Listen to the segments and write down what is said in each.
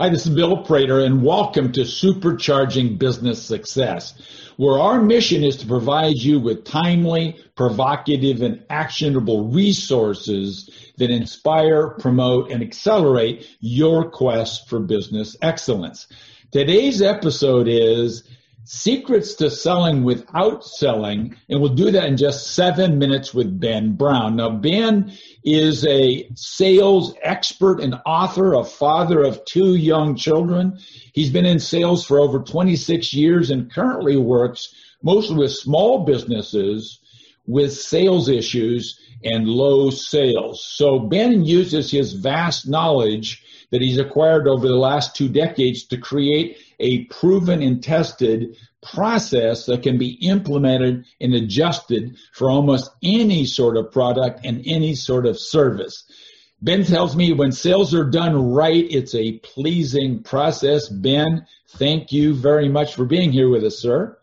Hi, this is Bill Prater, and welcome to Supercharging Business Success, where our mission is to provide you with timely, provocative, and actionable resources that inspire, promote, and accelerate your quest for business excellence. Today's episode is Secrets to Selling Without Selling, and we'll do that in just seven minutes with Ben Brown. Now, Ben is a sales expert and author, a father of two young children. He's been in sales for over 26 years and currently works mostly with small businesses with sales issues and low sales. So Ben uses his vast knowledge that he's acquired over the last two decades to create a proven and tested process that can be implemented and adjusted for almost any sort of product and any sort of service. Ben tells me when sales are done right, it's a pleasing process. Ben, thank you very much for being here with us, sir.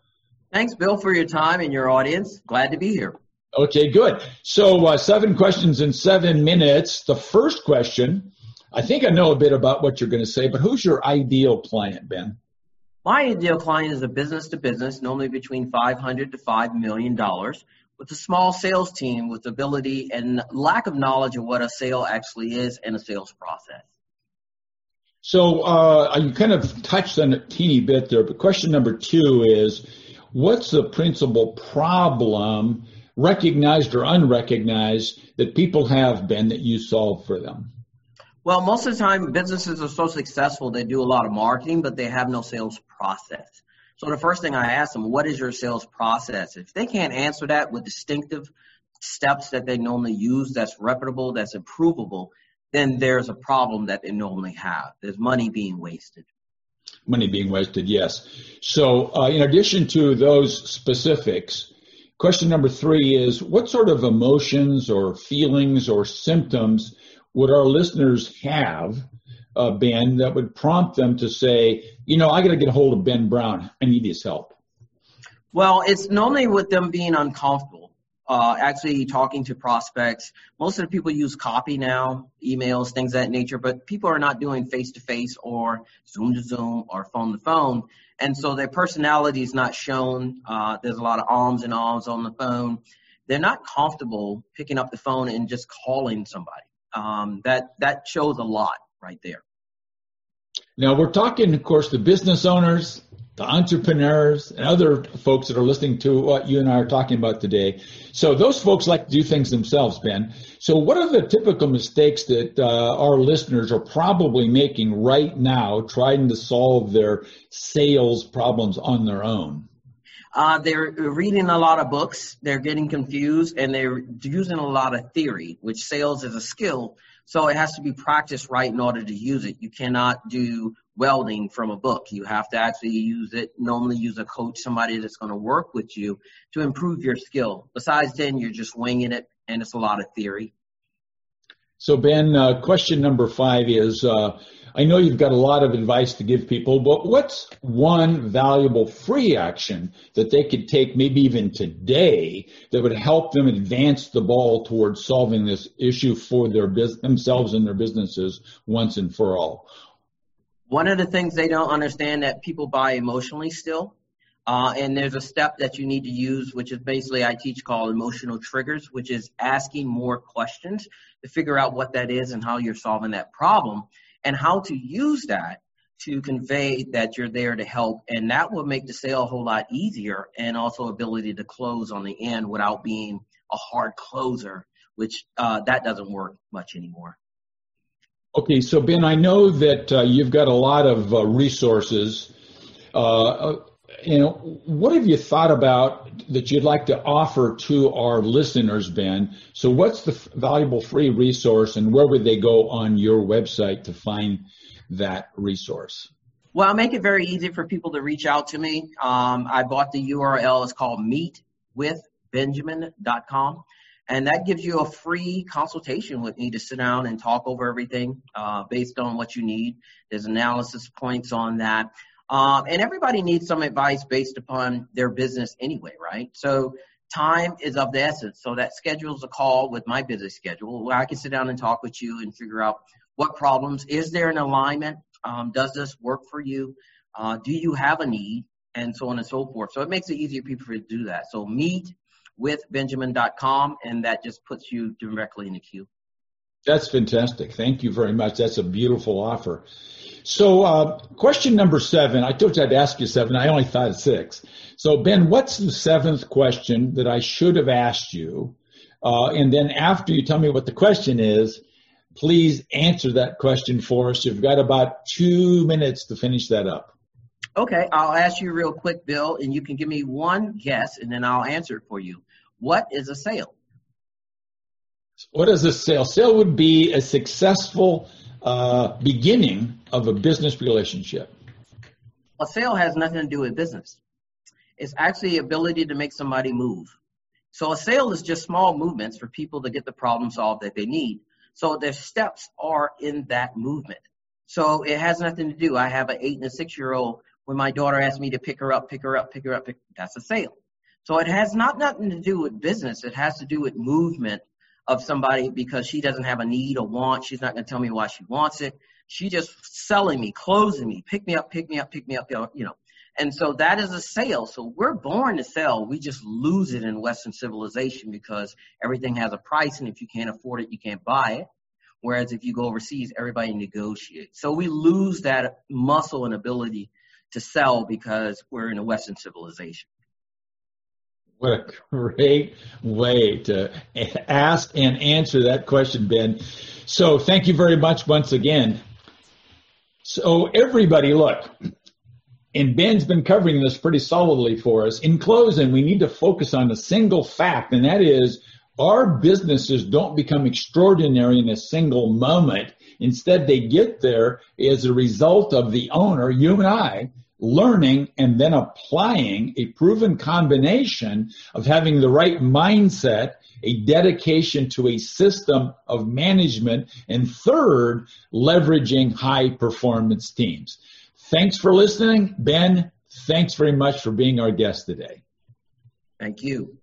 Thanks, Bill, for your time and your audience. Glad to be here. Okay, good. So, uh, seven questions in seven minutes. The first question I think I know a bit about what you're going to say, but who's your ideal client, Ben? My ideal client is a business to business, normally between 500 to 5 million dollars, with a small sales team with ability and lack of knowledge of what a sale actually is and a sales process. So uh, you kind of touched on a teeny bit there, but question number two is, what's the principal problem, recognized or unrecognized, that people have been that you solve for them? Well, most of the time, businesses are so successful, they do a lot of marketing, but they have no sales process. So the first thing I ask them, what is your sales process? If they can't answer that with distinctive steps that they normally use that's reputable, that's improvable, then there's a problem that they normally have. There's money being wasted. Money being wasted, yes. So, uh, in addition to those specifics, question number three is what sort of emotions or feelings or symptoms would our listeners have, uh, Ben, that would prompt them to say, you know, I got to get a hold of Ben Brown. I need his help? Well, it's normally with them being uncomfortable. Uh, actually talking to prospects. Most of the people use copy now, emails, things of that nature, but people are not doing face to face or Zoom to Zoom or phone to phone. And so their personality is not shown. Uh, there's a lot of arms and arms on the phone. They're not comfortable picking up the phone and just calling somebody um, that that shows a lot right there. Now we're talking, of course, the business owners, the entrepreneurs, and other folks that are listening to what you and I are talking about today. So those folks like to do things themselves, Ben. So what are the typical mistakes that uh, our listeners are probably making right now, trying to solve their sales problems on their own? Uh, they're reading a lot of books, they're getting confused, and they're using a lot of theory, which sales is a skill. So it has to be practiced right in order to use it. You cannot do welding from a book. You have to actually use it, normally use a coach, somebody that's going to work with you to improve your skill. Besides then, you're just winging it, and it's a lot of theory. So Ben, uh, question number five is, uh, I know you've got a lot of advice to give people, but what's one valuable free action that they could take maybe even today that would help them advance the ball towards solving this issue for their business, themselves and their businesses once and for all? One of the things they don't understand that people buy emotionally still. Uh, and there's a step that you need to use, which is basically I teach called emotional triggers, which is asking more questions to figure out what that is and how you're solving that problem and how to use that to convey that you're there to help. And that will make the sale a whole lot easier and also ability to close on the end without being a hard closer, which uh, that doesn't work much anymore. Okay, so Ben, I know that uh, you've got a lot of uh, resources. You know, what have you thought about that you'd like to offer to our listeners, Ben? So, what's the f- valuable free resource, and where would they go on your website to find that resource? Well, I'll make it very easy for people to reach out to me. Um, I bought the URL. It's called meetwithbenjamin.com. And that gives you a free consultation with me to sit down and talk over everything uh, based on what you need. There's analysis points on that. Um, and everybody needs some advice based upon their business anyway, right? So time is of the essence. So that schedules a call with my business schedule where I can sit down and talk with you and figure out what problems is there an alignment. Um, does this work for you? Uh, do you have a need? And so on and so forth. So it makes it easier for people to do that. So meet with benjamin.com and that just puts you directly in the queue. That's fantastic. Thank you very much. That's a beautiful offer. So, uh, question number seven. I told you I'd ask you seven. I only thought of six. So, Ben, what's the seventh question that I should have asked you? Uh, and then after you tell me what the question is, please answer that question for us. You've got about two minutes to finish that up. Okay, I'll ask you real quick, Bill, and you can give me one guess, and then I'll answer it for you. What is a sale? What is a sale? Sale would be a successful uh, beginning of a business relationship. A sale has nothing to do with business. It's actually the ability to make somebody move. So a sale is just small movements for people to get the problem solved that they need. So their steps are in that movement. So it has nothing to do. I have an eight and a six year old. When my daughter asked me to pick her up, pick her up, pick her up, pick, that's a sale. So it has not nothing to do with business. It has to do with movement of somebody because she doesn't have a need or want. She's not going to tell me why she wants it. She just selling me, closing me, pick me up, pick me up, pick me up, you know. And so that is a sale. So we're born to sell. We just lose it in Western civilization because everything has a price. And if you can't afford it, you can't buy it. Whereas if you go overseas, everybody negotiates. So we lose that muscle and ability to sell because we're in a Western civilization. What a great way to ask and answer that question, Ben. So thank you very much once again. So everybody, look, and Ben's been covering this pretty solidly for us. In closing, we need to focus on a single fact, and that is our businesses don't become extraordinary in a single moment. Instead, they get there as a result of the owner, you and I, learning and then applying a proven combination of having the right mindset, a dedication to a system of management, and third, leveraging high performance teams. Thanks for listening. Ben, thanks very much for being our guest today. Thank you.